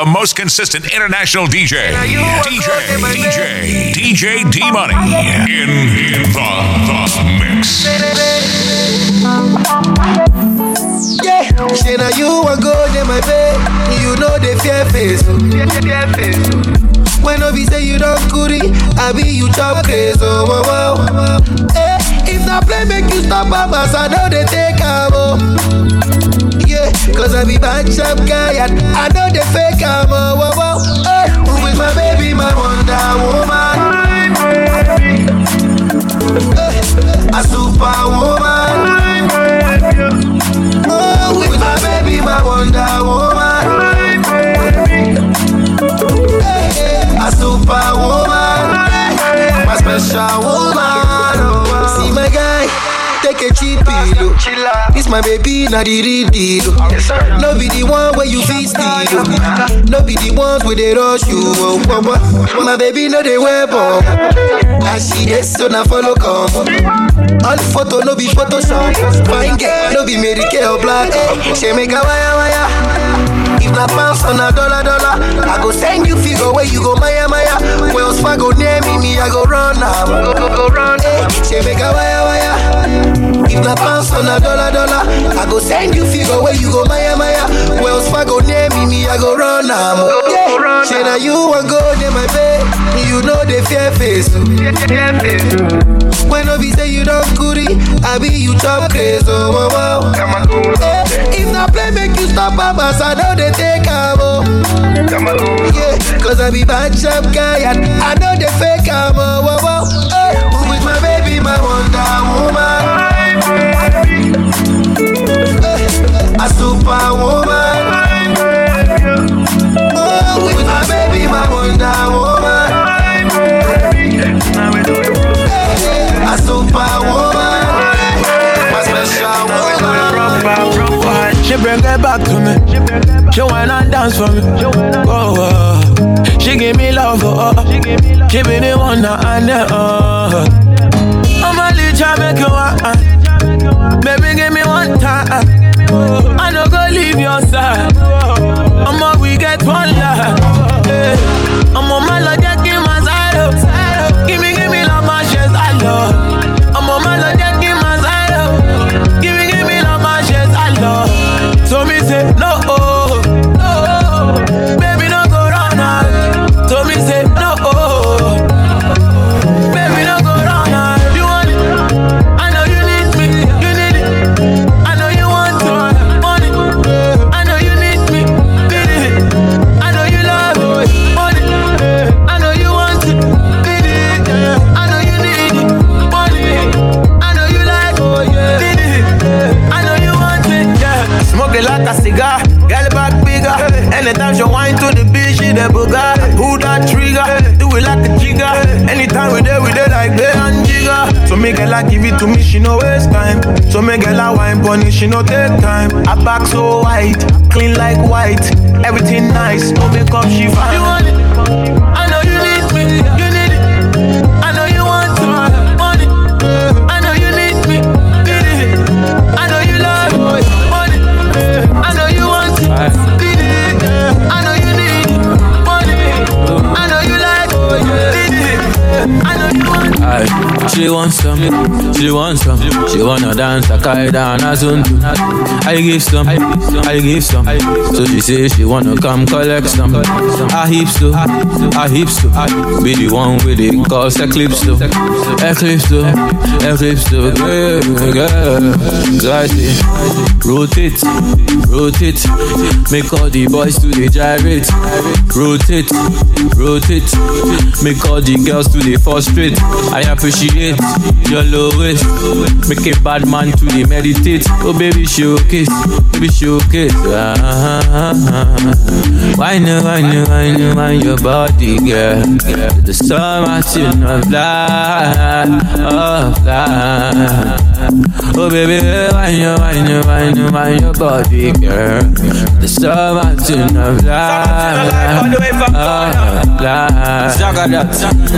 the most consistent international DJ, DJ, DJ, DJ D Money in, the, the mix. Yeah, say now you a go in my bed, you know the fear face. When no be say you don't goody, I be you chop crazy. Oh, wow, wow. Hey, if not play, make you stop, papas. I know they take am. Cause I be bad chap guy and I know they fake am. Oh, wow, wow. Hey, with my baby, my Wonder Woman. My Hey, a superwoman. Oh, with my baby, my Wonder Woman. Hey, oh, hey, a superwoman. My special woman. Pillow. This my baby, not the real deal. No be the one where you feel steal. No be the ones where they rush you. Oh, oh, oh. My baby, no they wear bomb. And she is so now follow come. All photo no be Photoshop. Fine girl, no be Mary Kay or black. She make a wire wire. If na pounds on a dollar dollar, I go send you figure where you go Maya Maya. Wells Fargo near me, me I go run now. Go, go, go run. Hey, she make a wire wire. If na pounds on a dollar dollar, I go send you figure where you go Maya Maya. Wells Fargo near me, me I go run now. Yeah, say now you want go in my bed, you know the fear face. oh. When no be say you don't goody, I be you chop crazy. Oh, wow, wow. Eh, if not play, make you stop, papas. I know they take am. Oh. Yeah, cause I be bad chap guy and I know they fake am. Oh, wow, wow. A superwoman. Oh, with my baby, my Wonder Woman. A superwoman, my special woman. She bring it back to me. She wanna dance for me. Oh, oh. She give me love, oh, oh. She be the one I. Oh. So make girl I wine bunny, she no take time. I back so white, clean like white. Everything nice, no makeup, she fine. She wants some, she wants some. She wanna dance a kaida and a zuntu. I give some, I give some. So she say she wanna come collect some. I heaps to, I heaps to. Be the one with it cause eclipse to, eclipse to, eclipse to. Girl, girl. So rotate, rotate. Make all the boys to the gyrate. Rotate, rotate. Make all the girls to the frustrate. I appreciate your low waist. Make a bad man to the meditate. Oh baby showcase, baby showcase. Ah, why no, why no, why no, why your body, girl? The summer tune of life, of life. Oh baby, no, why no, why your body, girl? The summer tune of life, of life.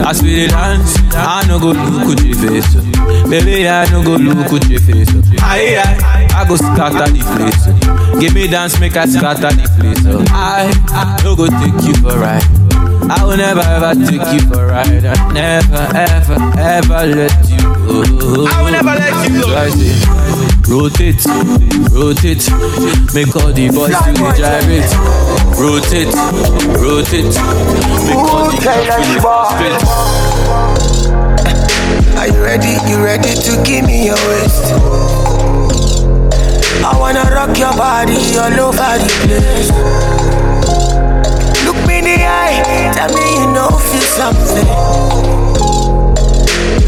I spit it dance, I no go look at your face. Baby, I no go look with your face. Aye, aye, I go scatter the place. Give me dance, make I scatter the place. I, I no go take you for a ride. I will never ever take you for a ride. I never ever ever let you go. I will never let you go. I say, rotate, rotate, make all the boys feel the gyrate. Rotate, rotate, make all the girls feel the frustrate. Are you ready? You ready to give me your waist? I wanna rock your body all over the place. Look me in the eye, tell me you know feel something.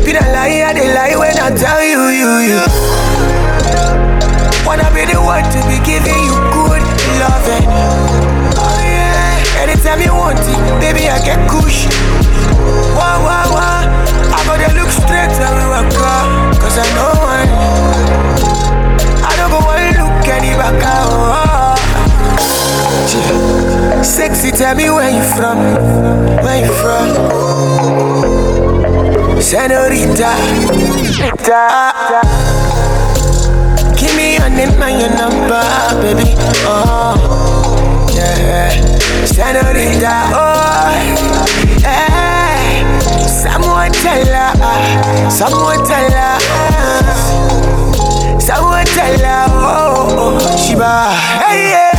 Be the lie, I the lie when I tell you, you, you. Wanna be the one to be giving you good loving. Oh yeah, anytime you want it, baby I get kush. Wah wah wah, I gotta look straight and we walk up, cause I know one. I don't go one look any back out. Yeah. Sexy, tell me where you from, where you from. Senorita. Give me your name and your number, baby. Oh, yeah. Senorita, oh, tell her, someone tell her, someone tell her, oh, oh, Shiba, hey, yeah.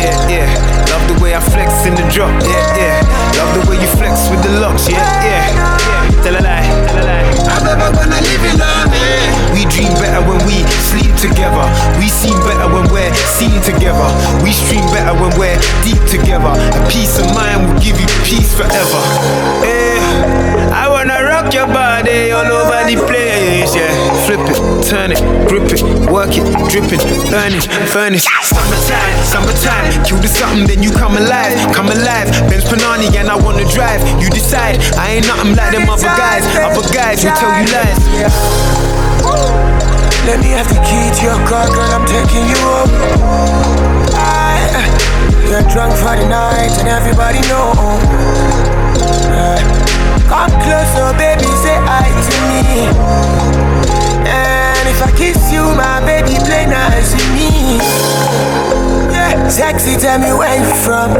Yeah, yeah. Love the way I flex in the drop. Yeah, yeah. Love the way you flex with the locks. Yeah, yeah. yeah. Tell a lie, tell a lie. I'm never gonna leave you lonely. We dream better when we sleep together. We seem better when we're seen together. We stream better when we're deep together. A peace of mind will give you peace forever. Yeah, I wanna rock your body all over the place. Yeah, flip it, turn it, grip it, work it, drip it, burn it, furnace. Summertime, summertime, kill the something, then you come alive, come alive. Benz Panani and I wanna drive. You decide, I ain't nothing like them other guys. Other guys who tell you lies. Let me have the key to your car, girl. I'm taking you home. I, you're drunk for the night, and everybody know. Uh, come closer, baby, say hi to me. And if I kiss you, my baby, play nice with me. Yeah, sexy, tell me where you from.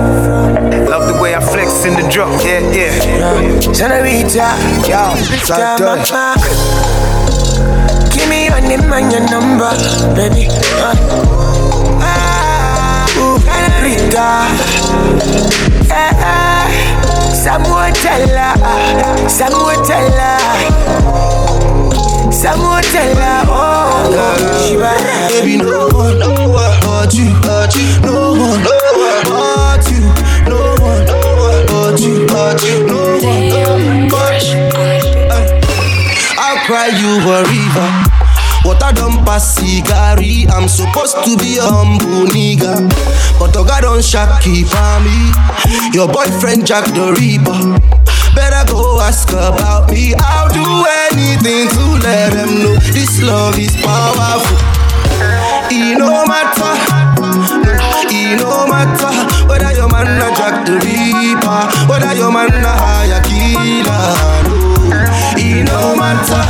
Love the way I flex in the drop. Yeah, yeah. Yeah. Senorita, yo, Mr. Mama. Give me name and your number, baby. Uh. Ah, ooh, Rita. Yeah. Someone tell her, someone tell her. I'll cry you a river. Water don't pass cigari. I'm supposed to be a humble nigga. But Oga don't keep on me. Your boyfriend Jack the Reaper. Better go ask about me. I'll do anything to let them know this love is powerful. It no matter, it no matter whether your man a Jack the Reaper, whether your man a higher killer. No, it no matter,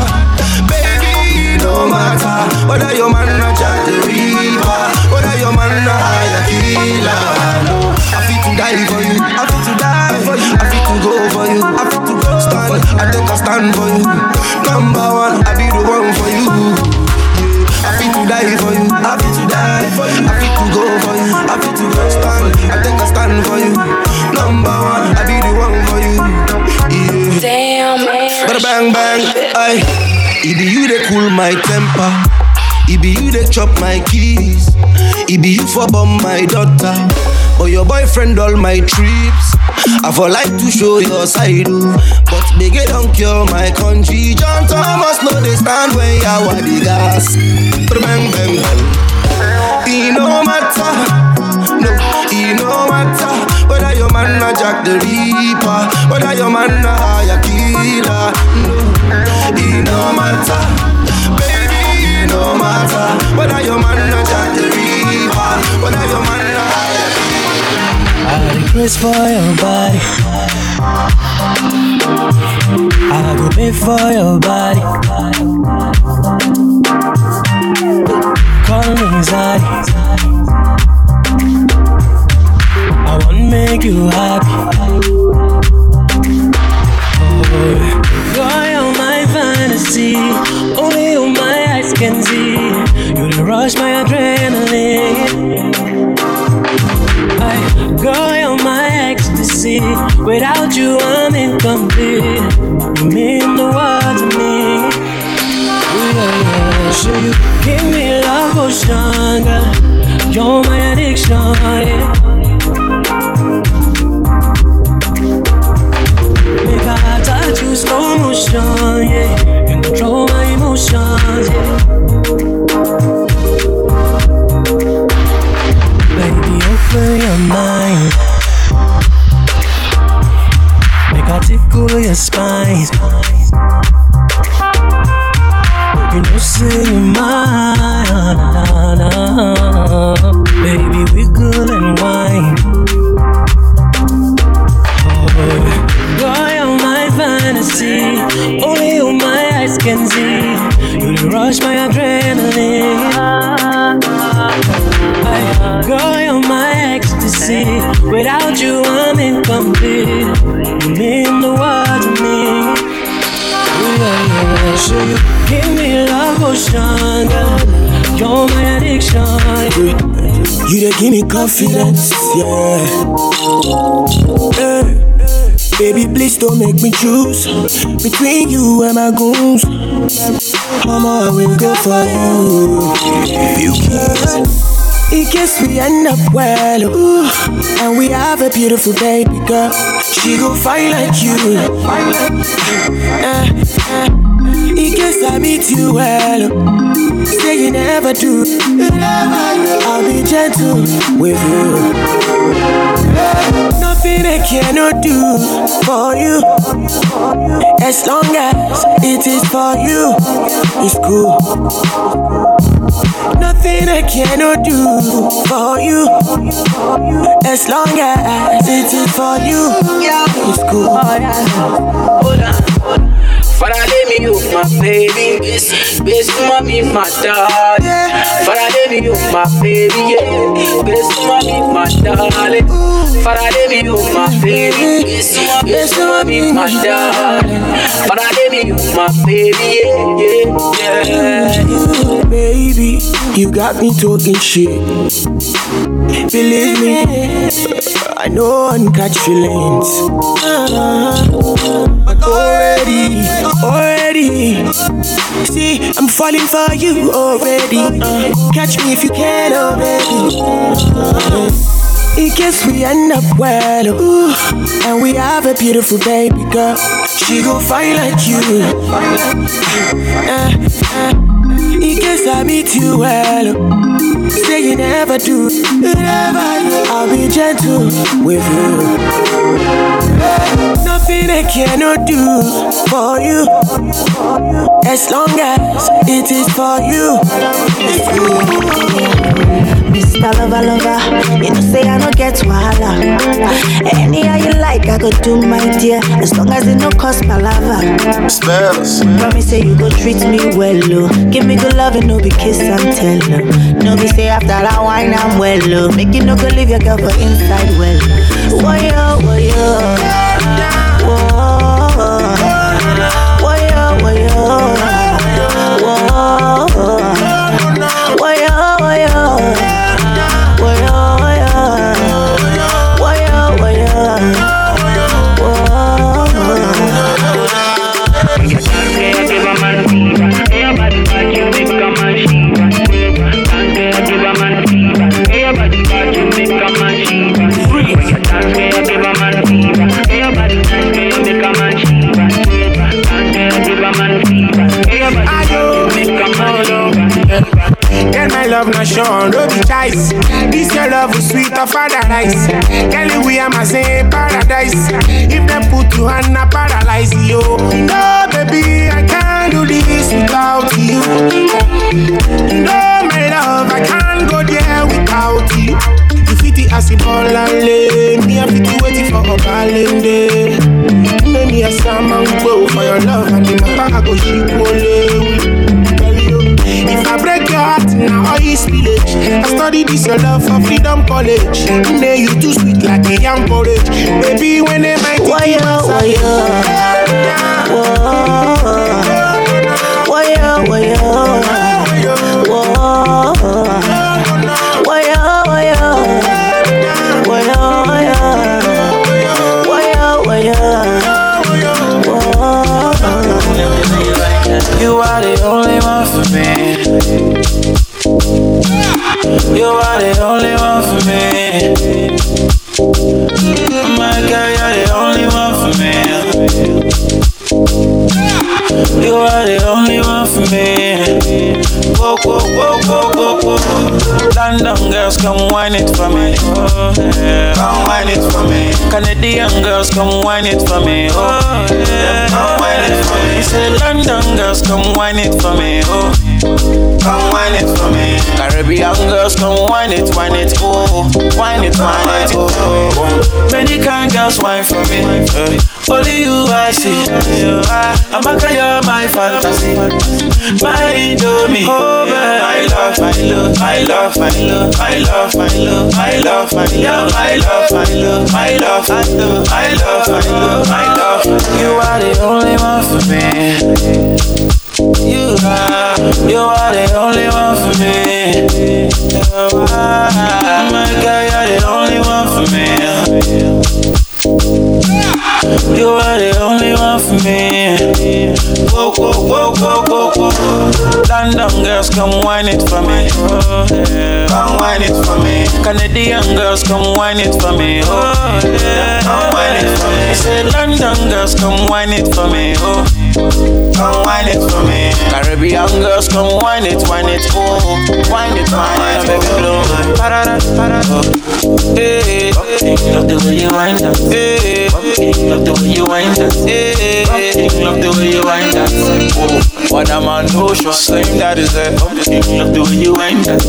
no matter whether your man a Jack the Reaper, whether your man a higher killer. No, I fit to die for you, I fit to die for you, I fit to go for you, I fit to go stand, I take a stand for you. Number one, I be the one for you. I fit to die for you. I fit to die for you. I fit to go for you. I fit to go stand. I take a stand for you. Number one, I be the one for you. Yeah. Damn, man. Bada bang bang, aye. It be you that cool my temper. It be you that chop my keys. It be you for bomb my daughter. But your boyfriend all my trips. I for like to show your side, oh. but big don't cure my country. John Thomas know they stand when you are the gas. Bang bang bang. It no matter, no, it no matter man a Jack the Reaper, whether your man a higher killer. No, it no matter, baby, it no matter whether your man a Jack the Reaper, whether your man a higher killer. I request for your body. I go pay for your body. Your my spine. You know, say you're You they give me confidence, yeah. Hey. Baby, please don't make me choose between you and my goons. Mama, I will go for you. You kiss. In case we end up well, ooh, and we have a beautiful baby girl, she gon' fight like you. In case I meet you well, say you never do, I'll be gentle with you. Nothing I cannot do for you, as long as it is for you, it's cool. Nothing I cannot do for you. As long as it is for you, it's cool. Oh, Hold on. You, my baby. Best mommy, my darling. Father, me you, my baby. Yeah. Best mommy, my darling. Father, me you, my baby. Best mommy, my darling. Father, me you, my baby. Yeah, yeah, yeah. Baby, you got me talking shit. Believe me, I know I'm catch feelings. Already, already, see, I'm falling for you already. Catch me if you can already. In case we end up well, ooh, and we have a beautiful baby girl, she gon' fight like you. Uh, uh, in case I meet you well, say you never do, I'll be gentle with you. Nothing I cannot do for you, as long as it is for you. Mr. Lover, lover, you know say I don't get wahala. Ah, any how you like, I go do my dear, as long as it no cost my lava. Spells. Promise say you go treat me well, oh. Give me good love and no be kiss and tell, oh. No be say after that wine I'm well, oh. Make you no go leave your girl for inside well. Whoa, yo, yo. Girls, come wine it for me. Oh, yeah. Come wine it for me. Canadian girls, come wine it for me. Oh, yeah. Come wine it for me. Say London girls, come wine it for me. Oh, come wine it for me. Caribbean girls, come wine it, wine it, oh, wine it, wine it, oh. oh. Many kind girls wine for me. Uh, only you I see. I'm a you're my fantasy, my indomie. Oh. I love, I love, I love, I love, I love, I love, I love, I love, I love, I love, I love, I love, I love, I love, I love. You are the only one for me. You are, you are the only one for me. Oh, you are, my girl, you're the only one for me. You are the only one for me. Whoa, whoa, whoa, whoa, whoa, whoa. London girls, come wine it for me. Oh, yeah. Come wine it for me. Canadian girls, come wine it for me. Oh, yeah. Come wine it for me. Say London girls, come wine it for me. Oh, come wine it for me. Caribbean girls, come wine it, wine it, oh, wine it, wine it, baby, blow parada. Hey, love the way you wind that. Love the way you wind that. Love the way you wind that. What a man no show, same that is it. Love the way you wind that.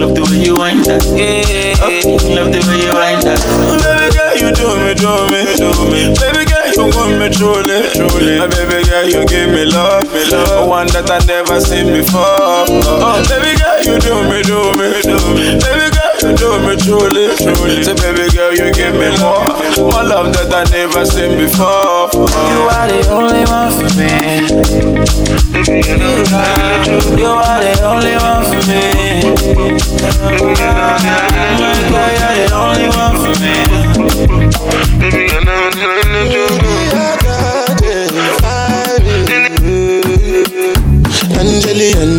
Love the way you wind that. Love the way you wind that. Baby girl, you do me, do me, do me. Baby girl, you want me truly, truly. My baby girl, you give me love, me love. One that I never seen before. Oh, baby girl, you do me, do me, do me. Baby girl, you do me truly, truly. Say, baby girl, you give me more, more love that I never seen before. You are the only one for me. You are the only one for me. You're the only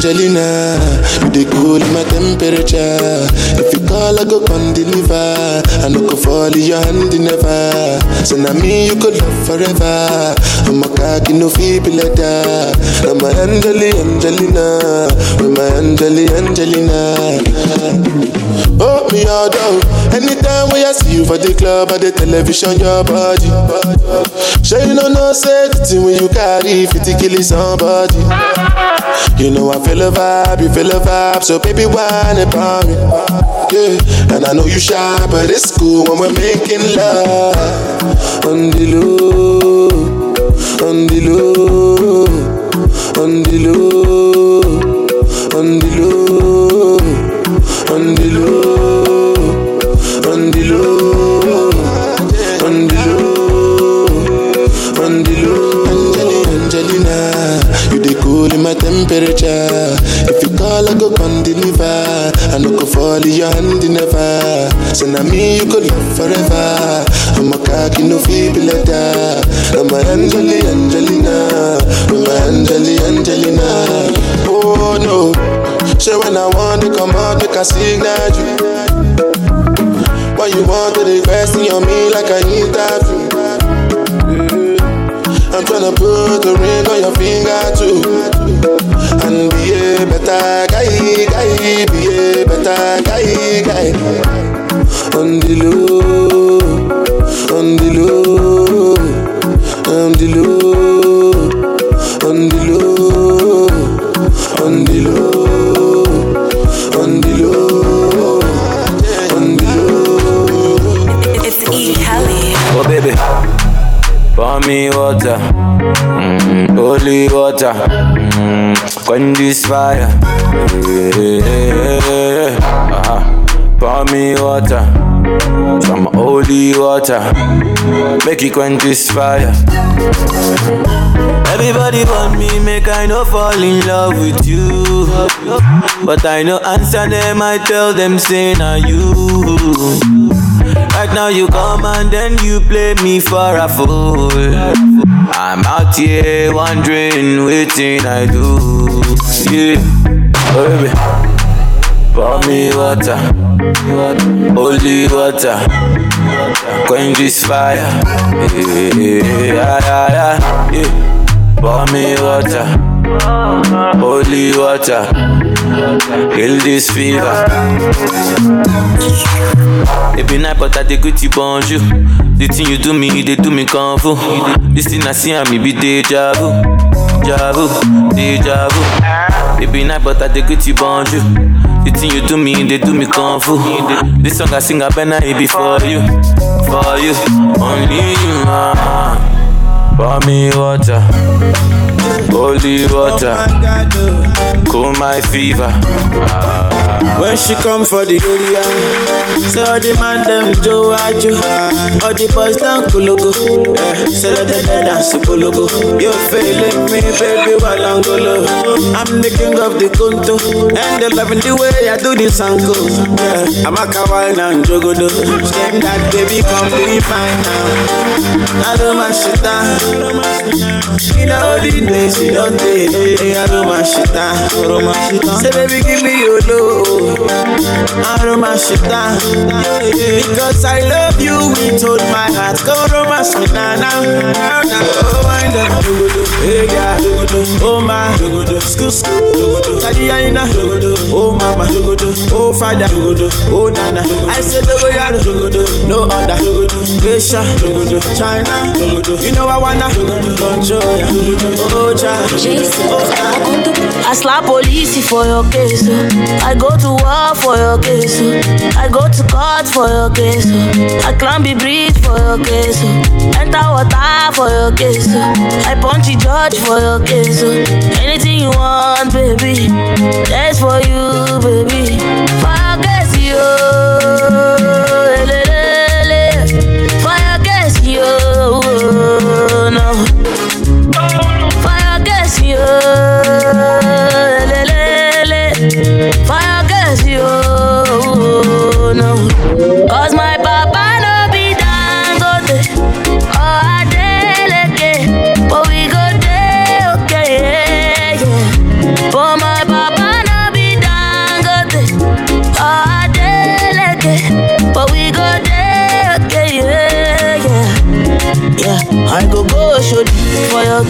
Angelina, you dey cool my temperature. If you call, I go come deliver. I no go fall in your hand never. So now me you could love forever. I'm a cocky no feel like that. I'm a Angeli, Angelina, with my Angeli, Angelina. Oh me all down. Anytime when I see you for the club or the television, your body. Sure you know no safety when you carry 50 kill somebody. You know I feel a vibe, you feel a vibe, so baby whine about me. Yeah, and I know you shy, but it's cool when we're making love on the low, on the low, on the low, on the low, Angelina, Angelina, you dey cool in my temperature. If you call, I go come deliver. I no go fall in your hand never. So now me you could love forever. I'm a cocky no feel like that. I'm a Angeli Angelina, I'm a Angeli Angelina. Oh no, so when I want to come out, make I signal you. Why you want to request on me like I interview? Mm. I'm tryna put a ring on your finger too. And be a better guy, guy, be a better guy, guy. On the low, on the low, on the low, on the me water, mm, holy water, mm, quench this fire. Uh-huh. Pour me water, some holy water, make it quench this fire. Everybody want me, make I no fall in love with you. But I no answer them, I tell them, say, now you. Right now you come and then you play me for a fool. I'm out here wondering, waiting I do. Yeah, baby. Pour me water, holy water, quench this fire. Yeah, yeah, yeah, yeah. Pour me water, holy water, kill this fever. It be night, but I dey greet you bonjour. The thing you do me, they do me kung. This thing I see me be deja vu, deja vu, deja vu. It be night, but I dey greet you bonjour. The thing you do me, they do me kung. This song I sing, I better it be for you, for you, only you. Ah. Pour me water, holy water, oh oh. cool my fever. When she come for the area, say all the man them Joe Ajo, all the boys down Kulugu, yeah, say let them dance Kulugu. You feeling me, baby, while I'm golo. I'm the king of the Kunto, and they loving the way I do this angle. Yeah, I'm a kawaii and jogodo. Same that baby, come be fine now. I do my shit down. In all the days you don't take, I do my shit down. Say baby, give me your love. I do my shit down. Because I love you with all my heart. Go romance me now. Oh, wind up, hey yeah, oh my, school, school, daddy aina, oh mama, oh father, oh nana. I said dogo yaro, no other, Asia, China, you know I wanna control oh child, oh child. I slap police for your case. oh. I go to war for your case. oh. I go to court for your case. oh. I climb the bridge for your case. oh. Enter water for your case. oh. I punch the judge for your case. oh. Anything you want, baby. That's for you, baby.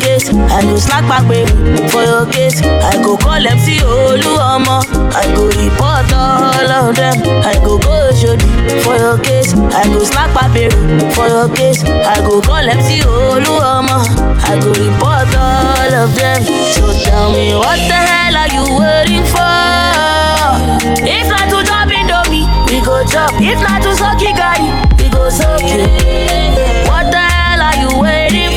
Case. I go slack back baby for your case. I go call MC Oluomo. I go report all of them. I go go shoot for your case. I go slack back baby for your case. I go call MC Oluomo. I go report all of them. So tell me what the hell are you waiting for? If not to drop Indomie, we go chop. If not to suck it, guy, we go suck. What the hell are you waiting for?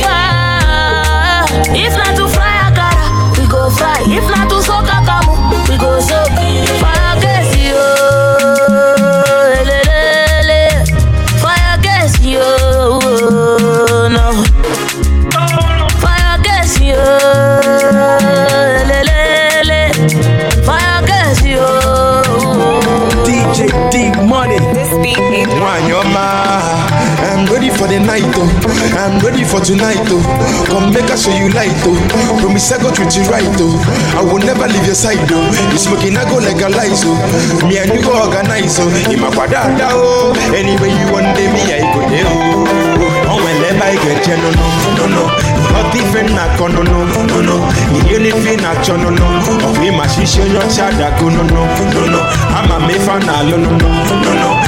If not to fry akara, we go fly. If not to soak akamu, we Show you light, oh. Promise I go treat you right, oh. I will never leave your side, oh. You smoking, I go legalize, oh. Me and you go organize, oh. In my quadada, oh. Anyway you want day, me I go there, oh. Oh, whenever I get you, no, no, no, no. Not even na kono, no, no, no. You anything na chono, no. Oh, of me, my shisho, your chada, go, no, no, no, no. I'm a me fan, no, no, no, no, no. No,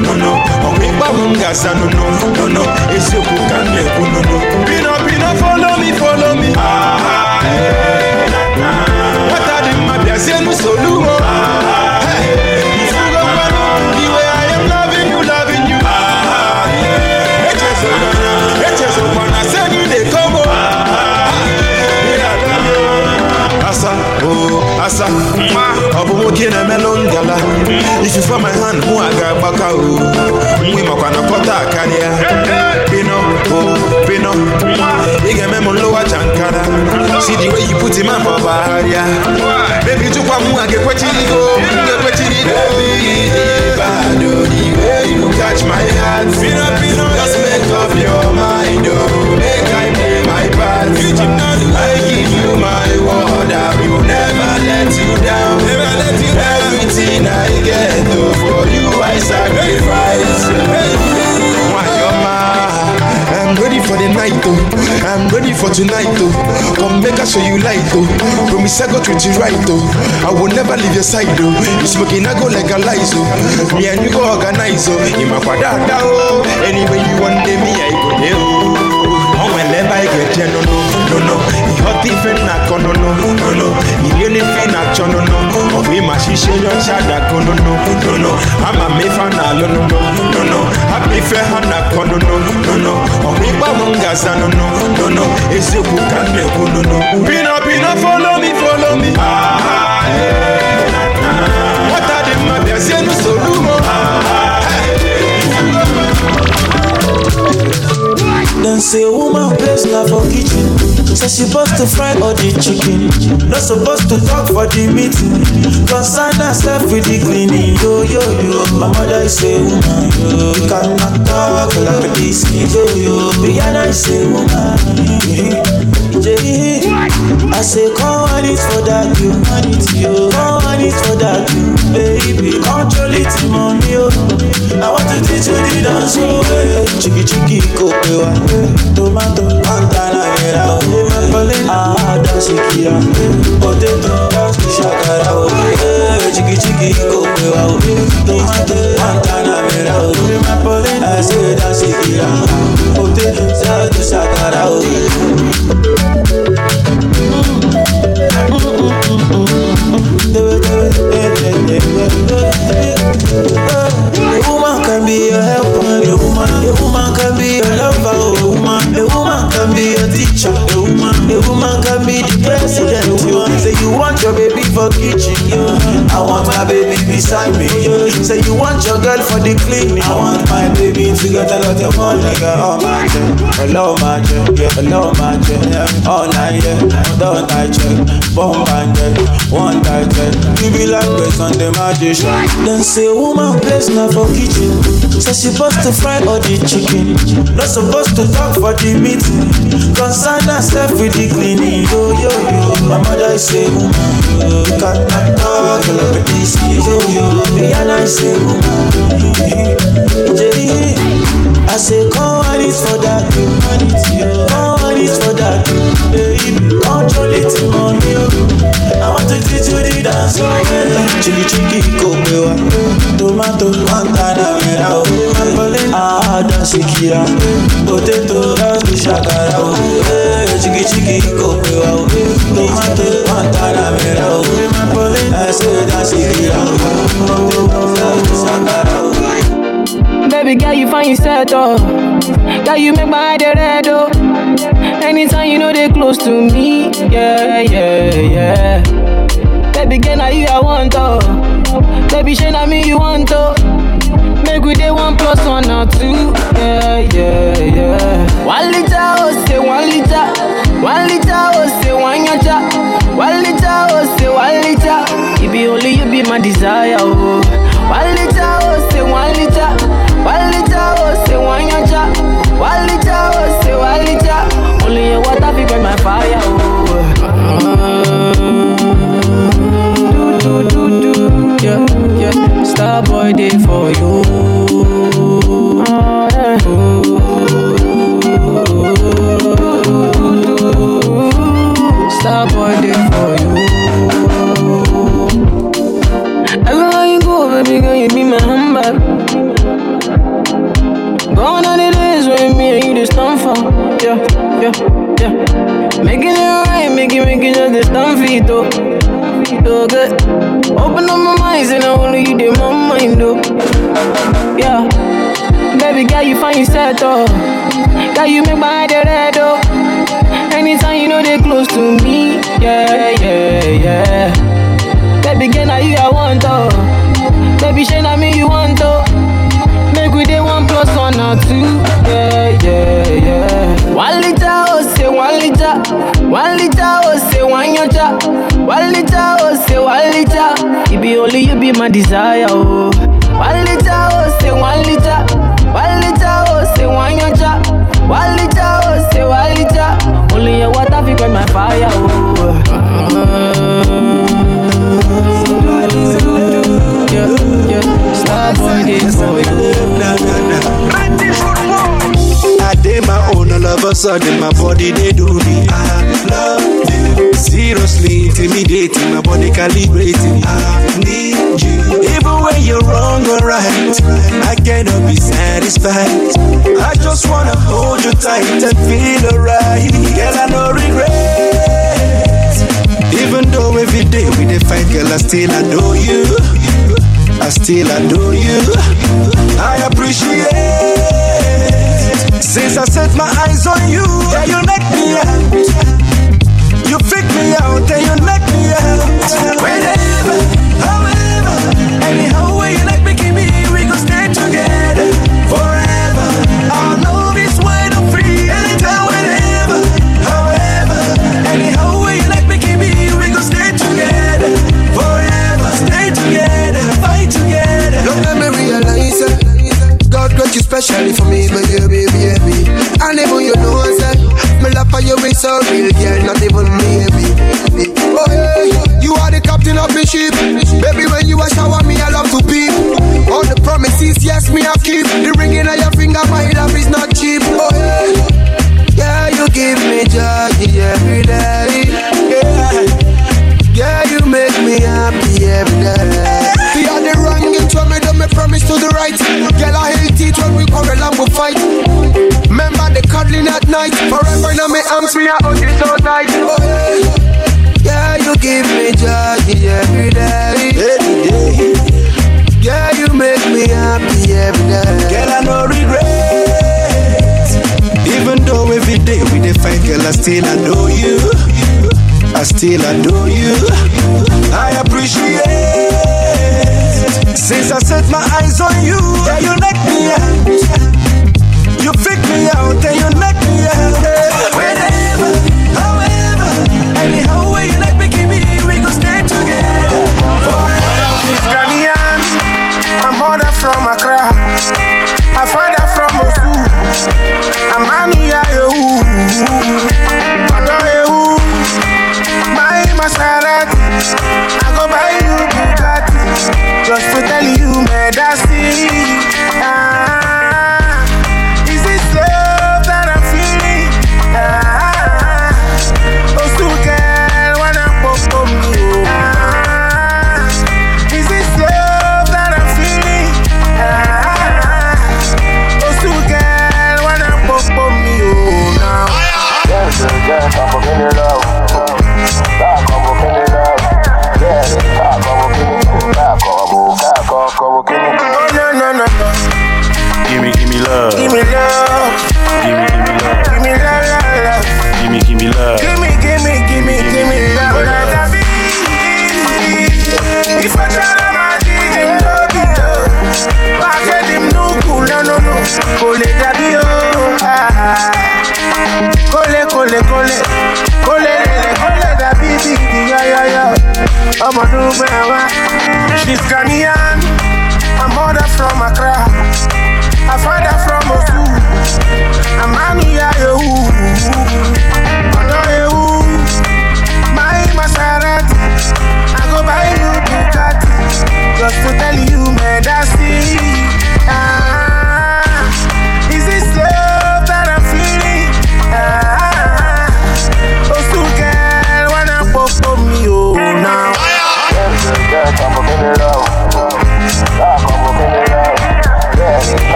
no, no. Of me, babum gasa, no, no, no, no. It's you who can make, no, no. Pino, pino, follow me, follow me. Na. What are na melon gala if you fall my hand mụ aga agbaka o mgbe makwa na kọta karịa. Pino o pino ị ga-eme m nlụwa jankara. See the way you put him up ọbagharịa baby tụkwa mụ a ga-ekwechiri go ga-ekwechiri go bad oh, the way you catch my heart. Pino pino just make up your mind oh I give you my word I will never let you down you everything I get oh, for you I sacrifice Wayoma I'm ready for the night oh I'm ready for tonight oh Come make I show you light oh Promise I go treat you right oh I will never leave your side though. You smoking I go legalize oh Me and you go organize oh In my quadada oh Anyway you want me I go there oh ọnwelebe anyị ga-eje nono. Nono ịghọta ife nna akọ nono nono. Irie n'ife na-achọ nono. Ọ bụ ịma shishe onye ọcha dago nono nono. Ama m ife a na-alụ nono nono. Hapụ ife ha na-akọ nono nono. Ọ bụ ịgbanwe ngaza nono nono. Eziokwu ka m na-ekwu nono. Pino pino follow me follow me. Ah, eh, Then say woman place na for kitchen. Say she supposed to fry all the chicken. Not supposed to talk for the meeting. Concern herself with the cleaning. Yo yo yo. My mother a woman. Yo. You cannot talk like this. Yo yo. Rihanna is a woman. Yeah. I say come on it for that you. On it yo. Come on it for that you. Baby, control it mommy yo. I want to teach you the dance. Oh, hey. Chiki chiki go pewa. Tomato, Montana, mera. Oh, Maple, ah, dance kira. Potato, shakara. Oh, hey. Chiki chiki go pewa. Tomato, Montana, mera. Oh, Maple, I say dance kira. Potato, dance shakara. Oh. A woman can be your helper, a woman, a woman can be your lover, a woman, a woman can be teacher, a woman, a woman can be the president. You say you want your baby for kitchen, I want my baby beside me. Say you want your girl for the cleaning, I want my baby to get a lot of money. Girl, oh my God, hello my God, yeah, hello my God, all night, yeah, don't I check, bomb and one night, yeah, you be like the Sunday magician. Then say woman place na for kitchen. Say she supposed to fry all the chicken. Not supposed to talk for the meeting. Concern herself with the cleaning. Yo yo yo. My mother is woman. Yo. You cannot talk like this. Yo yo. Rihanna is. Yeah. I say come on it for that. Come on it for that. Control it money. I want to teach you the dance. Chili chili go bewa. Tomato, Montana, mera o. Maple, ah, dance kira. Potato, dance shakara o. Chiki chiki o. Tomato, Montana, mera o. Maple, I say dance kira. Potato, dance shakara. Baby girl, you find yourself oh. Girl, you make my head red oh. Anytime you know they close to me, yeah, yeah, yeah. Baby girl, now you I want oh. Baby, shey na me you want oh. Make we day one plus one or two, yeah, yeah, yeah. One liter oh say one liter, one liter oh say one yacha, one liter oh say one liter. It be only you be my desire oh. Star boy day for you. Star boy for you. Everywhere you go, baby girl, you be my. Gone are the days when me and you just for. Yeah, yeah, yeah. Making it right, make it just the stand for it, oh. Though. So good. Open up my mind, and I only you did my mind, though. Yeah. Baby girl, you find yourself, though. Girl, you make my head red, though. Anytime you know they close to me, yeah, yeah, yeah. Baby girl, now you I want to. Baby, shey on me you want to. Make we dey one plus one or two. Yeah, yeah, yeah. One liter, oh say one liter. One liter, oh be only you be my desire, oh. One liter, oh say one liter. One liter, oh say one yota. One liter, oh say one liter. Only your water fi quench my fire, oh. Yeah, yeah. Star boy, this boy. I did my own, of a sudden my body they do me. I love you. Seriously intimidating, my body calibrating. I need you. Even when you're wrong or right, I cannot be satisfied. I just wanna hold you tight and feel alright. Girl, I no regret. Even though every day we dey fight, girl, I still adore you. I still adore you. I appreciate. Since I set my eyes on you, yeah, you knock me out. You freak me out, and you knock me out. Whenever, however, anyhow so real, girl, not even maybe. Oh yeah, you are the captain of the ship. Baby, when you a shower me, I love to peep. All the promises, yes, me I still adore you. I still adore you. I appreciate. Since I set my eyes on you, yeah, you knock me out. You freak me out, love. Give me love. Give me, give me love. Give me love, love, love. Give me, give me love. Give me, give me, give me, give me love, love, love. If I try to imagine him, no be love. I get him no cool, no, no, no. Kole dabi ah. Kole, kole, kole. Kole, lele, kole dabi di di ya ya ya. Ọmọ dúpẹ́ wá. She's Ghanaian,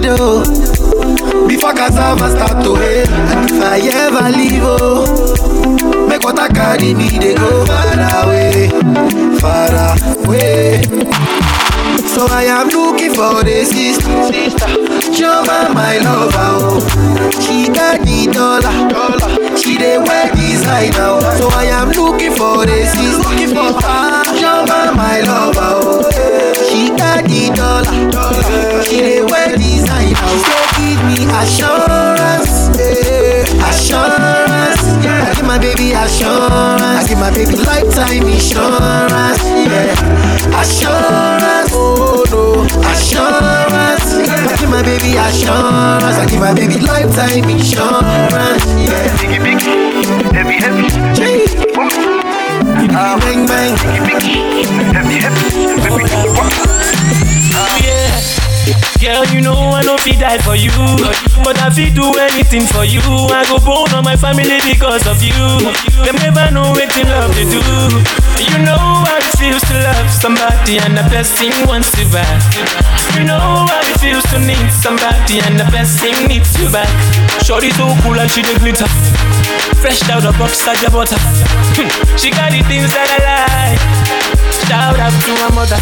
need, oh. Before cassava start to hail, and if I ever leave, oh, make water carry me, they go far away, far away. So I am looking for the sister Joma, my lover, oh. She got the dollar, she dey wear designer, oh. so I am looking for a sister. Looking for Joma, my lover, oh. She got the dollar, she dey wear designer, so give me assurance, eh, assurance. I give my baby assurance, I give my baby lifetime insurance, yeah. Assurance, oh no, assurance. I give my baby assurance, I give my baby lifetime insurance, yeah. Biggie, biggie, heavy, heavy. Ah, bang, bang. Girl, you know I know fi die for you, but I fi do anything for you. I go bone on my family because of you. Them never know what in love to do. You know it feels to love somebody and the best thing wants you back. You know it feels to need somebody and the best thing needs you back. Shorty so cool and she the glitter, fresh out of box like butter. Hmm. she got the things that I like. Shout out to my mother.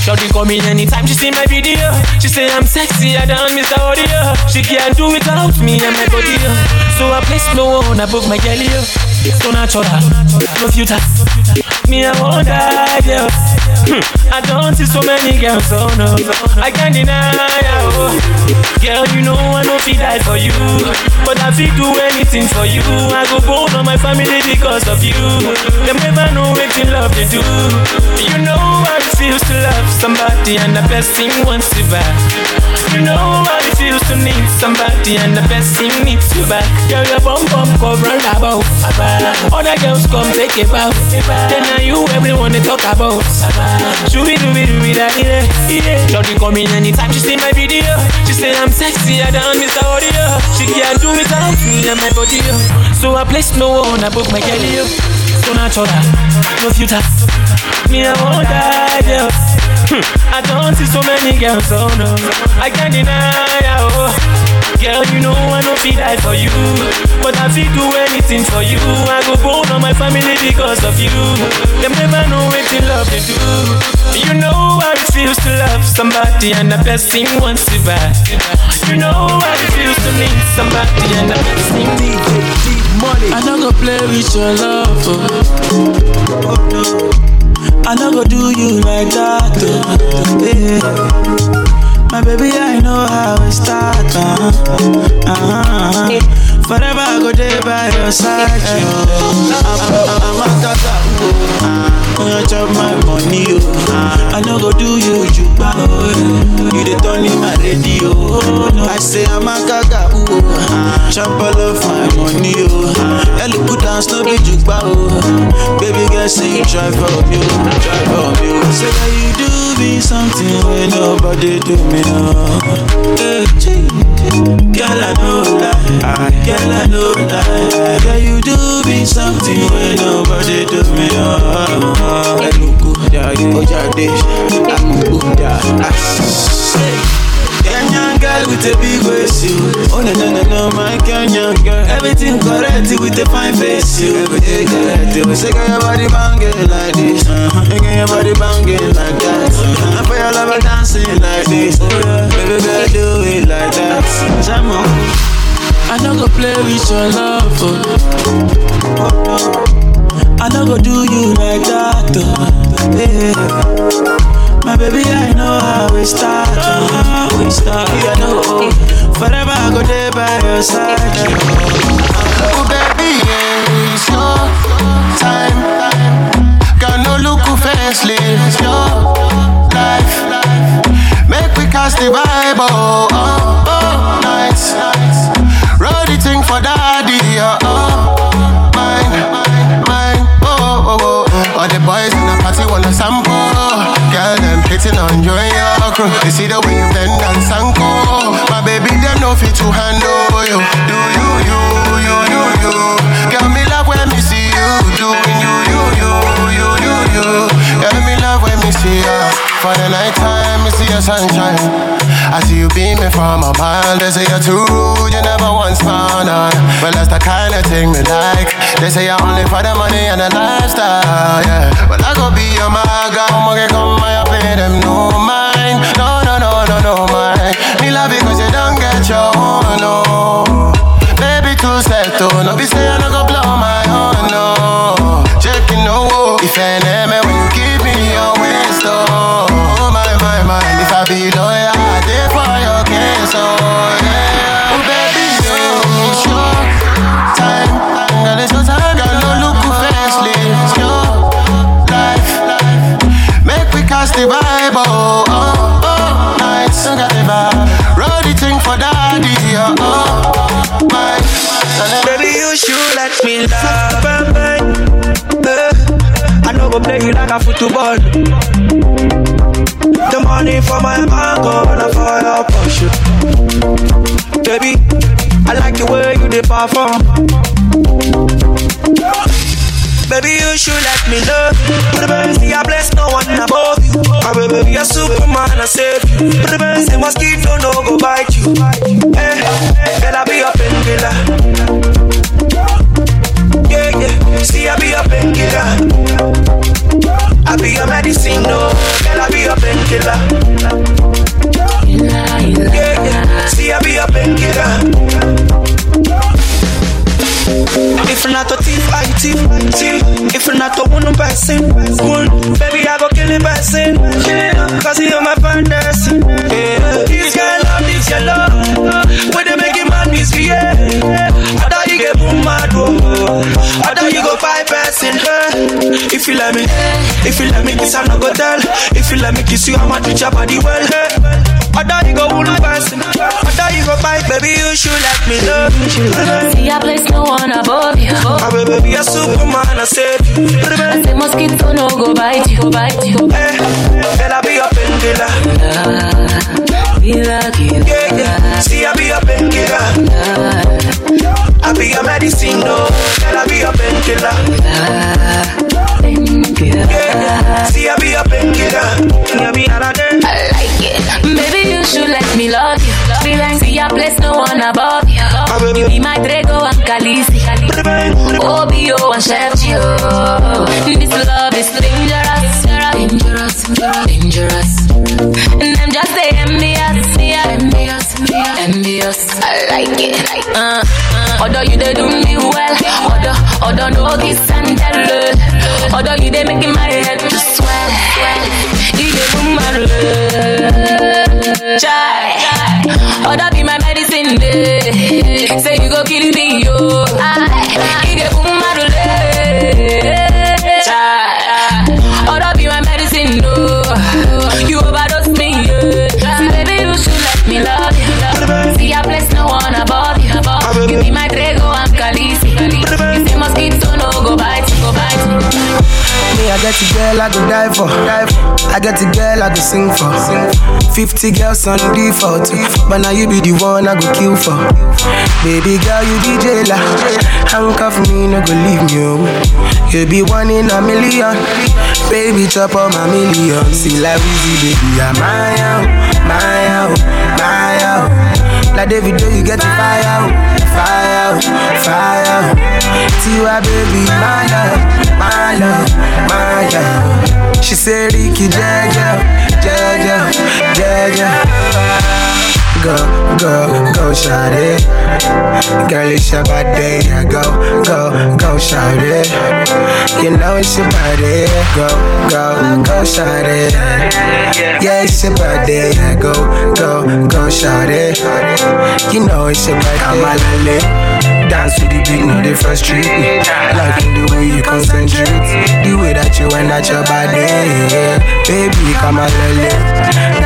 Shorty call me anytime she see my video. She say I'm sexy, I done Mr. Audio. She can't do without me and my body. So I place no one, I book my girl. So natural, no future. Me I won't die, yeah. I don't see so many girls, oh no. I can't deny, oh. Girl, you know I know fi die for you, but I fi do anything for you. I go bone on my family because of you. Them never know what in love they do. You know how it feels to love somebody and the best thing wants you back. You know how it feels to need somebody and the best thing needs you back. Girl, your bum bum cover round about. Other girls come take a bow. Then now you everyone they talk about. Shooby dooby dooby da yeah. yeah. Shorty come in anytime she see my video. She say I'm sexy, I done Mr. Audio. She can't do without me and my body. So I place no one, I book my girl. So natural, no future. Me I won't die, yeah. Hmm. I don't see so many girls, oh no. I can't deny, oh. Girl, you know I don't feel die for you, but I fi do anything for you. I go bone on my family because of you. Them never know what in love they do. You know how it feels to love somebody and the best thing wants you back. You know how it feels to need somebody and the best thing deep, deep money. I don't go play with your love. Oh. Oh, no. I don't go do you like that. Oh. Yeah. My baby, I know how it start. Uh-huh. Uh-huh. Forever I go there by your side. Oh. I'm, I'm, I'm a tata. Oh. Chop my money. Oh. I know go do you, you oh. You the turn in my radio. Oh. No. I say I'm a gaga. Oh. Chop all of my money. Oh. Ellie put down no be jukba. Oh. Baby girl, say you try for me. Oh. Try for me. Oh. Say that you do me something when nobody do me. No. Eh, hey, girl, I know lie. Girl, I know lie. Girl, you do me something when nobody do me. Oh, Eluku, yeah, oh, yeah, dish. I'm a good Kenyan girl with a big waist, you. Oh no no no no, my Kenyan girl. Everything correct with a fine face, you. Everything correct. You say girl your body banging like this, uh-huh. Get your body banging like that. Uh-huh. And for your lover dancing like this, oh yeah. Baby girl do it like that. Jam on. I don't go play with your love. Oh. I don't go do you like that. Oh. Yeah. My baby, I know how we start. Oh. We start. Yeah, I know. Forever I go there by your side. Oh, baby, yeah, it's your time. Got no look who firstly, it's your life. Make we cast the oh, oh, oh, nice. Roll the thing for daddy, oh, oh, Hitting on your crew. They see the way you bend and sanko. My baby, they know fit to handle you. Do you, you, you, you, you. Girl, me love when me see you doing you, you, you, you, you, you. Girl, me love when me see you. For the night time, me see your sunshine. See you from a mile. They say you're too rude, you never once found on. Well, that's the kind of thing me like. They say you're only for the money and the lifestyle, yeah. Well, I go be your maga, I'ma get come, I pay them no mind. No, no, no, no, no, mind. Me love it cause you don't get your own, no. Baby, too set, oh. No, be say I no go blow my own, no. Checking no, if I name when For my bank, gonna for your push. Baby, I like the way you dey perform. Baby, you should let me you. But best, I bless no one above you. My baby, you're Superman, I save you. But best, the mosquito no go bite you. Hey, girl, I be a painkiller. Yeah, yeah, see, I be up a painkiller. I be your medicine, no. Girl, a painkiller. Yeah, yeah, see, I be a painkiller. If not a thief, I thief, thief. If not a one person, one baby, I go kill a person. Cause you're my fantasy. Yeah. This girl love, this your love. When they make it man misbehave. I thought you get boom mad, oh. I thought you go five person. If you let me, if you let me kiss, I'm not go tell. If you let me kiss you, I'm a teach your body well. Hey. I thought you go one person. I thought you go fight, baby, you should let me love. You. See, I place no one above you. Ah, My baby, you're Superman, I save you. I say mosquito no go bite you, go bite you. Eh, eh, hey, girl, I be a painkiller. Killer, killer. Yeah, yeah. See, I be a painkiller. I be a medicine, no. Girl, I be a painkiller. Yeah. See, I be a painkiller. I be a day. I like it. Baby, you should let me love you. Be like, see, I place no one above you. You be my Drogo and Khaleesi. Obio and Sergio. This love is dangerous, dangerous, dangerous. And I'm just say envious, envious, envious. I like it. Uh, uh, although you they do me well, although, although no kiss and tell, although you they making my head to swell, you they boom my love, chai. Although be my medicine, day. say you go kill me, yo. I, you they boom my love, get a girl I go die for. I get a girl I go sing for. Sing 50 girls on default. But now you be the one I go kill for. Baby girl, you be jailer. Handcuff me, no go leave me. Oh. You be one in a million. Baby, chop on my million. See, like easy, baby, I'm oh. my out, my out, my out. Like David, do you get the fire fire fire. Tiwa, baby, my love, my love, my love. She said, Ricky, Jaja, Jaja, Jaja. Go, go, go, shout it. Girl, it's your body. Go, go, go, shout it. You know it's your body. Go, go, go, shout it. Yeah, it's your body. Go, go, go, shout it. You know it's your body. I'm a lele. Dance to the beat, no, they frustrate me. Liking the way you concentrate. The way that you wind at your body. Yeah. Baby, come on, lele.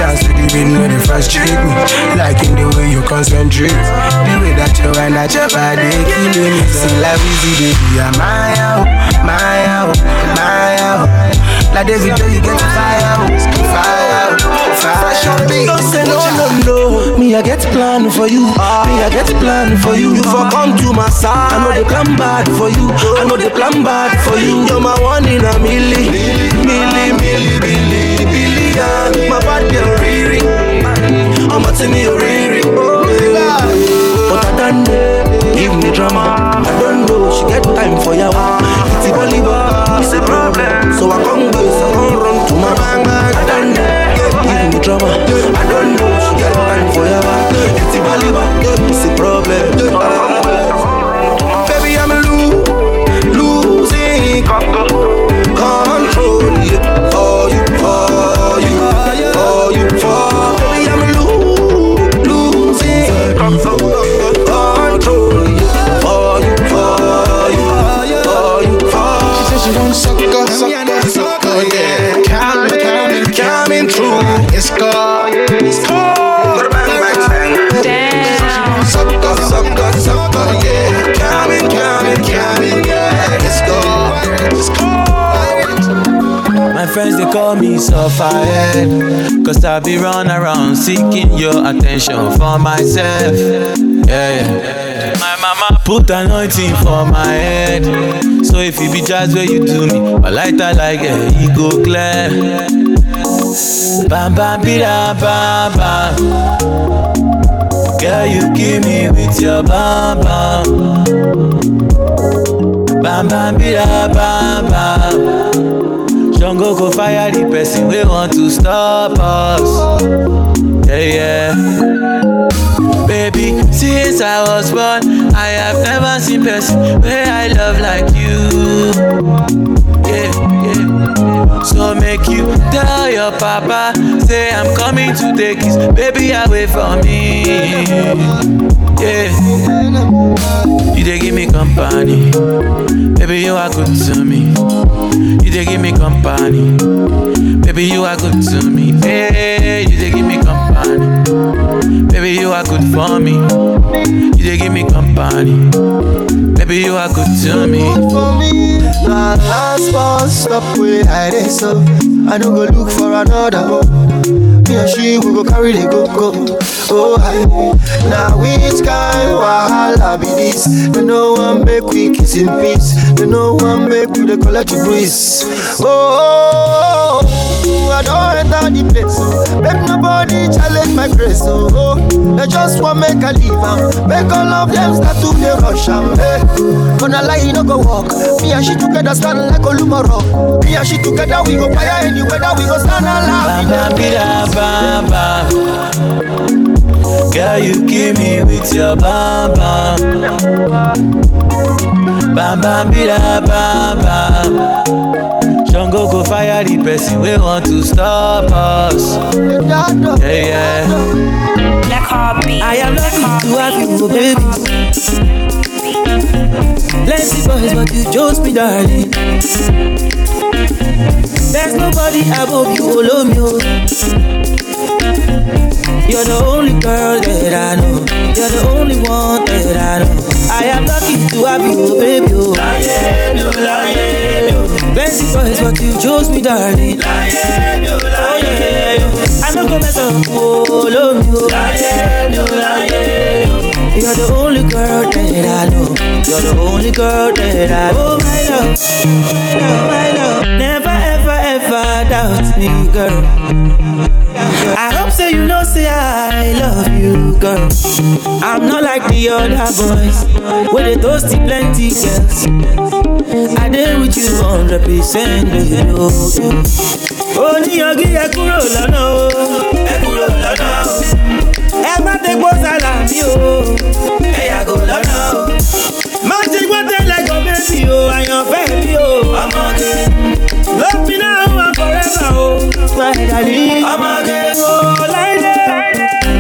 Dance to the beat, no, they frustrate me. Liking the way you concentrate. The way that you wind at your body. Killing me. See, like easy, baby. I'm my out, my out, my out. Like David, you get the fire out, fire oh. Out, fire out. Don't say no, no, no. Me, I get plan for you. Me, I get plan for you. You for come to my side. I know the plan bad for you. I know the plan bad for you. You're my one in a milli, milli, milli, milli, billion. My bad girl, Riri. I'm a Timmy, Riri. But I done. Give me drama. I don't know. She get time for ya. It's a. It's a problem. So I come base. I come run to my bang. I done give me drama. I don't know, she got for forever. It's a problem. It's called, it's called. Damn. Sucker, sucker, sucker, yeah. Coming, coming, coming, yeah. It's called, it's called. My friends they call me sufferhead Cause I be run around seeking your attention for myself Yeah, yeah My mama put anointing for my head So if you be judged where you do me My light I like it, he go clear Bam bam bida bam bam Girl you give me with your bam bam Bam bam bida bam bam Jungle go fire the person we want to stop us. Yeah, yeah. Baby, since I was born, I have never seen person where I love like you. So make you tell your papa, say I'm coming to take his baby away from me. Yeah. You they give me company. Baby, you are good to me. You they give me company. Baby, you are good to me. Hey, you they give me company. Baby, you are good for me. You they give me company. Baby, you are good to me. for me. Nah, last stop where I so. I don't go look for another and she we go carry the go go. Oh I now which kind wahala be this? They no one make we kiss in peace. They no one make we dey collect the breeze. Oh, oh, I don't enter the place. Make nobody challenge my grace. Oh, oh. they just want make I leave. Make all of them start to dey rush 'em. Hey, gonna lie, no go walk. Me and she together stand like Olumoro. Me and she together we go fire anywhere that we go stand alive. Bam bam. Girl, you give me with your bam bam. Bam bam bida bam bam. Jungle go fire the person we want to stop us. Yeah, yeah. Black Heartbeat. I am lucky to have you, baby. Plenty boys, but you chose me, darling. There's nobody above you, all me. oh. You're the only girl that I know. You're the only one that I know. I am lucky to have you, oh, baby. Oh. Plenty boys, but you chose me, darling. Oh, yeah. I know go mess up, oh, love you. You're the only girl that I know. You're the only girl that I know. Oh, my love. Oh, my love. Never, doubt me, girl. I hope so you know, say I love you, girl. I'm not like the other boys, where they toasty plenty girls. I did with you 100%, baby. Oh, yeah. ó ní ọgí ẹ kúrò lọ́nà o ẹ kúrò lọ́nà o ẹ má tegbó sálàmì o ẹ yàgò lọ́nà o má ṣe gbọ́ tẹ́lẹ̀ gan bébì o àyànfẹ́ mi o ọmọge lópin náà forever o pàdánù ọmọge o láìdé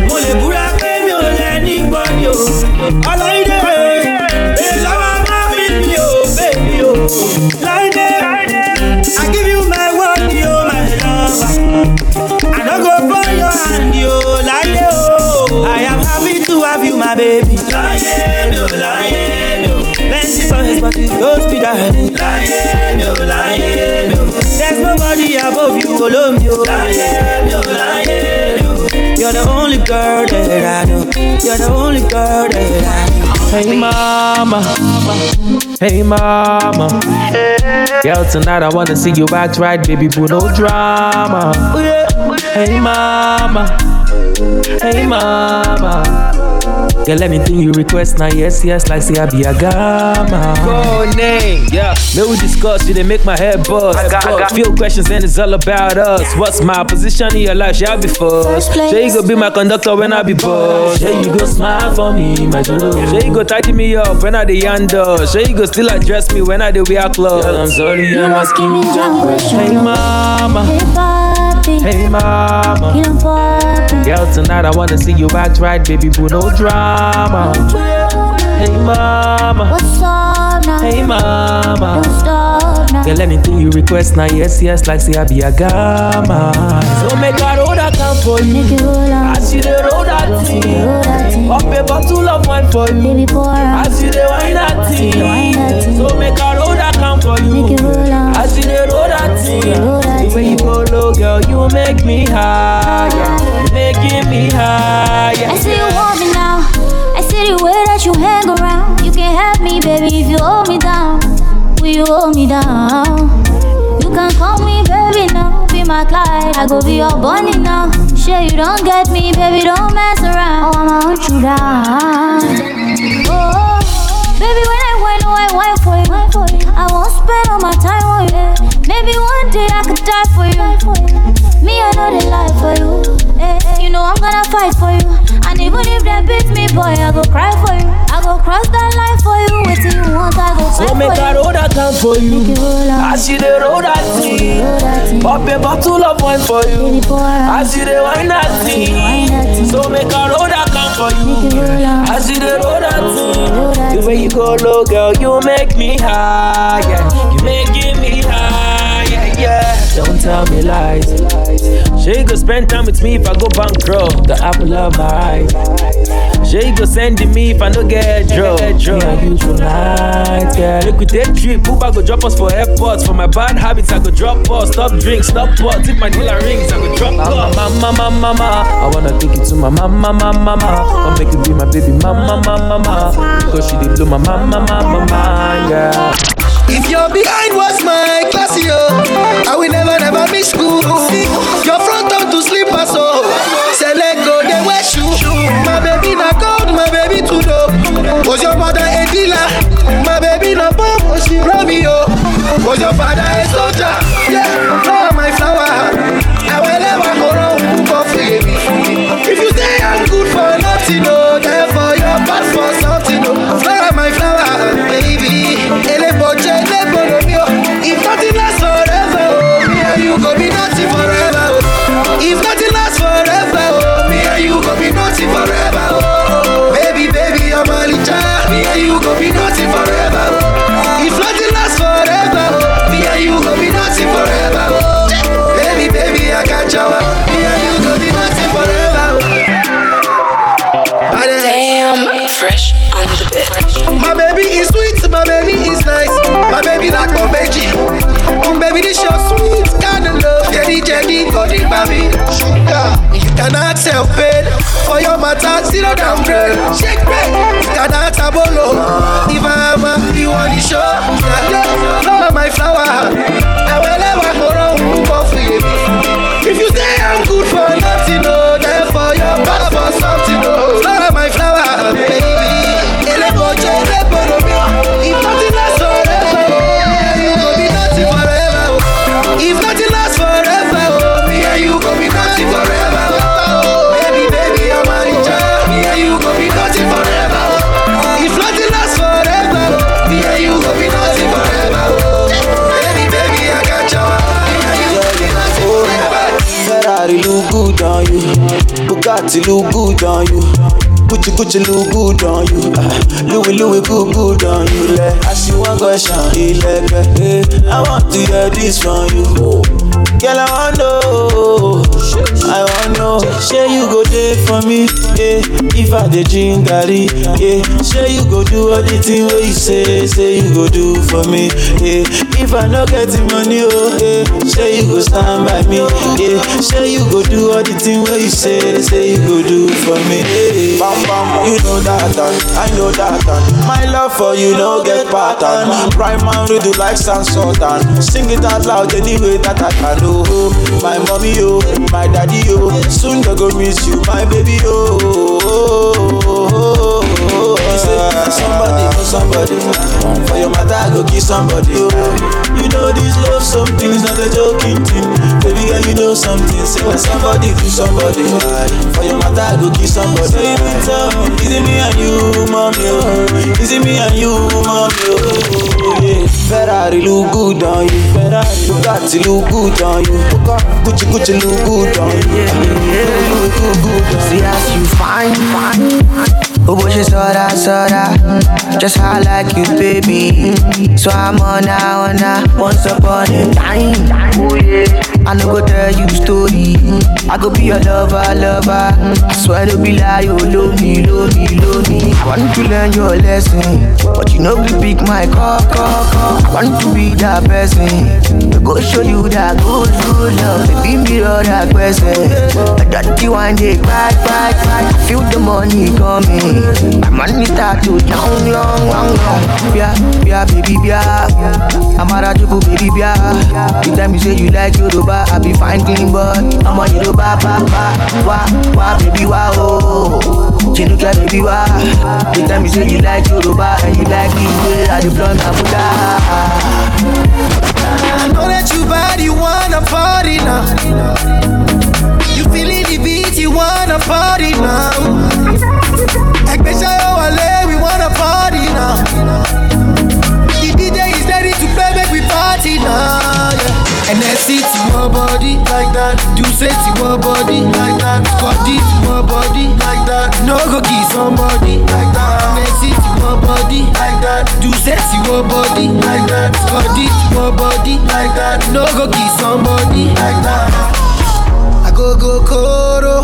mo lè búra pé mi ò lẹ́ni gbọ́ ni o. Ọláìdé èlàwọ̀ má fi mi o bébì o. Láìdé I give you my word yo my lover. I no go for your hand yo láyé o. I am happy to have you my baby. Láyé mi ò láyé mi ò. Plenty boys but you don't be darling láyé mi ò láyé mi ò there's nobody above you olómi o láyé mi ò láyé mi ò you're the only girl that I know you're the only girl that I know. Hey mama, hey mama. Girl, tonight I wanna see you act right, baby, boo, no drama. Oh, hey mama, hey mama. Girl, anything you request, now yes, yes, like say I be a gamma. Go name, yeah. May we discuss, you they make my head buzz. I got- I got- Few questions and it's all about us. What's my position in your life? Shall I be first? Sure you go be my conductor when I be boss. Sure you go smile for me, my Jolo. Sure you go tidy me up when I the under. Sure you go still address me when I the wear clothes. Girl, I'm sorry, I'm asking you one question. Hey mama, hey mama. Girl, tonight I wanna see you act right, baby, boo, no drama. Hey mama, What's up now? hey mama. Don't stop now. Girl, anything you request, now yes, yes, like say I be a gamma. So make a road I come for you. As you the road that thing. Up a bottle of wine for you. As you the wine that thing. So make a road I come for you. As you the road that thing. The way you go low, girl, you make me high. You making me high. I see you want me now. I see the way that you hang around. You can help me, baby, if you hold me down. Will you hold me down? You can call me, baby, now. Be my Clyde. I go be your bunny now. Sure, you don't get me, baby, don't mess around. Oh, I'ma hunt you down. Spend all my time on you. Maybe one day I could die for you. Me, I know they lie for you. Eh, you know I'm gonna fight for you. And even if they beat me, boy, I go cry for you. I go cross that line for you. Wait till you want, for a you. road I come for you. As you the road that thing. Pop a bottle of wine for you. As you the wine that thing. So make a road I come for you. As you the road that thing. The way you go low, girl, you make me high. Yeah. You making me high. Yeah, yeah. Don't tell me lies. You go spend time with me if I go bankrupt. The apple of my eye. Sure you go send me if I no get drunk. Me and you tonight, yeah. Make we take trip. Uber go drop us for airports. For my bad habits, I go drop us. Stop drink, stop pot. If my dealer rings, I go drop us. Mama, mama, mama. I wanna take you to my mama, mama, mama. I'll make you be my baby mama, mama, mama. Because she did blow my mama, mama, mama, yeah. If you're behind was my class, yo, I will never, never miss school. Your front on to slippers, so select go, they wear shoe. My baby na gold, my baby too dope. Was your mother a dealer? My baby na bomb, was she Romeo? Was your father a soldier? Yeah, flower my flower. I will never go wrong, for. If you say I'm good for nothing, no, My baby is sweet, my baby is nice. My baby like my baby. Oh, baby, this your sweet kind of love. Jenny, Jenny, body, baby. Sugar, you cannot self paid. For your matter, zero downgrade. Shake me, you cannot abolo. Bugatti look good on you. Gucci Gucci look good on you. Uh, Louis Louis good good on you. Like, as you want go shine, like, hey, I want to hear this from you. Girl, I want know. I want know. Say you go there for me. Yeah. If I dey drink garri, yeah. Say you go do all the thing where you say, say you go do for me. Yeah. If I no get the money, oh, yeah. Say you go stand by me. Yeah. Say you go do all the thing where you say, say you go do for me. Yeah. Bam bam, you know that and I know that and my love for you no get pattern. Prime man we do like San Sultan. Sing it out loud anyway that I can do. My mommy oh, my daddy oh, soon they go miss you, my baby oh. You say somebody know somebody for your matter I go kiss somebody oh. You know this love something's not a joking thing. Baby girl you know something. Say when somebody do somebody for your matter I go kiss somebody. Say me tell me, is it me and you, mommy oh? Is it me and you, mommy oh? Yeah. Ferrari look good on you. Ferrari Bugatti look good on you. Gucci Gucci look good on you. Look good, good on you. See as you find, find, Oh, you sorta, sorta. Just how I like you, baby. So I'm on now, on now. Once upon a time. Oh, yeah. I no go tell you story. I go be your lover, lover. I swear to be lie, you love me, love me, love me. I want to learn your lesson, but you know we pick my call, call, call. I want to be that person. To go show you that good, good love. Baby, mirror that question. A dirty one day, cry, cry, cry. Feel the money coming. My money start to long, long, long, long. Yeah, yeah, baby, yeah. I'm a baby, yeah. You tell me say you like Yoruba, I be fine, clean, but I'm a Yoruba, ba, ba, wa, wa, baby, wa, oh. Chinuka, baby, wa. You tell me say you like Yoruba, and you like the way I the blunt Abuja. I know that you bad, you wanna party now. You feeling the beat, you wanna party now. Especially wale, we wanna party now. We now. Yeah. And then sit to your body like that. Do say to your body like that. Scotty to your body like that. No go kiss somebody like that. And then sit to your body like that. Do say to your body like that. Scotty to your body like that. No go kiss somebody like that. I go go koro,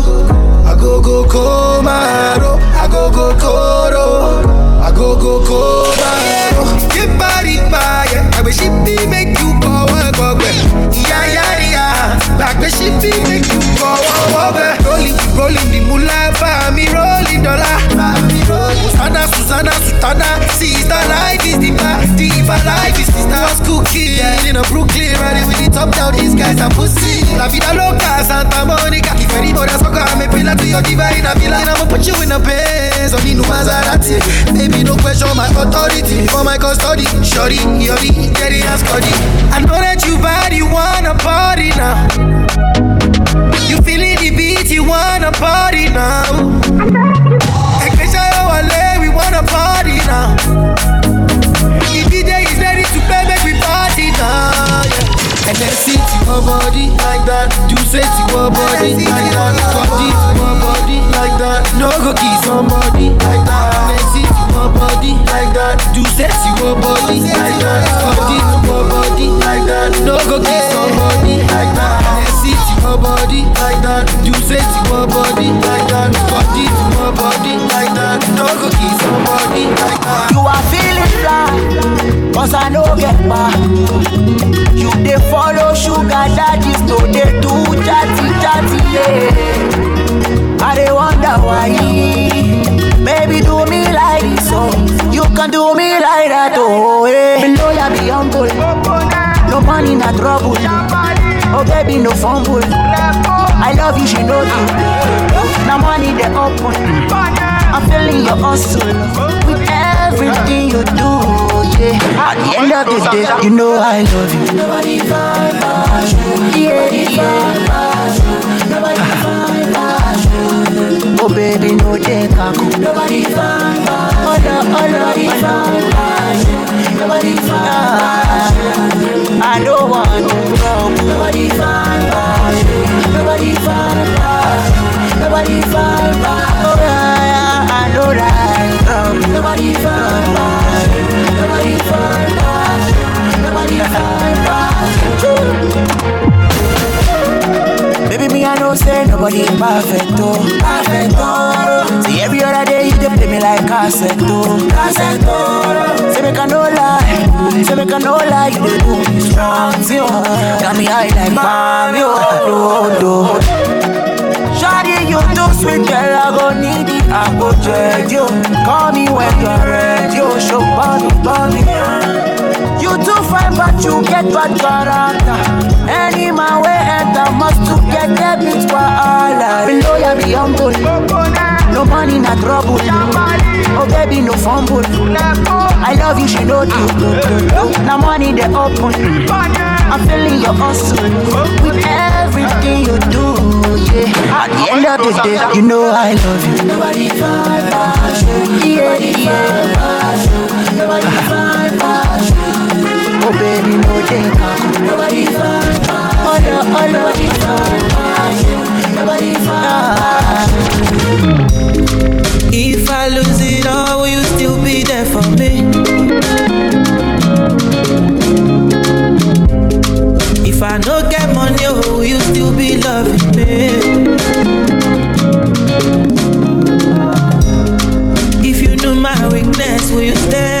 I go go komaro, I go go koro, I go go komaro. Get body fire, I wish it be make you go work work Yeah yeah yeah, like wish it be make you go work work Rolling rolling the moolah, for me rolling dollar. Susanna Susanna Sutana, sister life is bar, diva life is sister. Was cooking in a Brooklyn, riding with the top down. These guys are pussy. La vida loca, Santa Monica. If anybody else fuck, I'm a pillar to your diva in a villa. I'ma put you in a Benz, on the new Maserati. Baby, no question my authority for my custody. Shorty, yori, get it as I know that you bad, you wanna party now. You feeling the beat, you wanna party now. Wale, we wanna party now. The DJ is ready to play, make we party now. Yeah. And then sit to your body like that. Do say to your body like that. Body to your body like that. No go kiss somebody like that. And then sit your body like that. Do to your body like that. Body to your body like that. No go kiss somebody like that. Sit to your body like that. Do to your body like that. Body to your body like that. No go kiss somebody like that. You are feeling fly, cause I know get back. You dey follow sugar daddies, no dey do chatty chatty, yeah. I dey wonder why. Baby, do me like this, so you can do me like that, oh, yeah. Below ya be humble, no money, not trouble. Oh, baby, no fumble. I love you, she know you. Now money, they open. I'm feeling your hustle with everything you do, yeah. At the end of the day, you know I love you. Nobody Yeah, Oh baby, no take a coup. Nobody Oh no, oh no, nobody Nobody find I don't want to go. Nobody find Nobody find Nobody find Oh yeah, I know that. Um, nobody find Nobody find Nobody find Baby, me I know say nobody perfect, oh, perfect, oh. See every other day you play me like cassette, oh, oh. Say make I no lie, say make I no lie, you do me strong, see, oh. Got me high like mommy, oh, do, oh. do. Shawty, you too sweet, girl, I go need it, I go check you. Call me when you're ready, oh, show body, body. You too fine, but you get bad character. Any man way enter must to get debit for all Below ya be humble. No money, not trouble. Oh baby, no fumble. I love you, she know you. Now money they open. I'm feeling your hustle with everything you do. Yeah. At the end of the day, you know I love you. Nobody find passion. Yeah, yeah. Nobody find passion. Oh baby, no drink alcohol. Nobody fine. Oh yeah, oh yeah. Nobody. Nobody fine. If I lose it all, will you still be there for me? If I no get money, oh, will you still be loving me? If you knew my weakness, will you stay?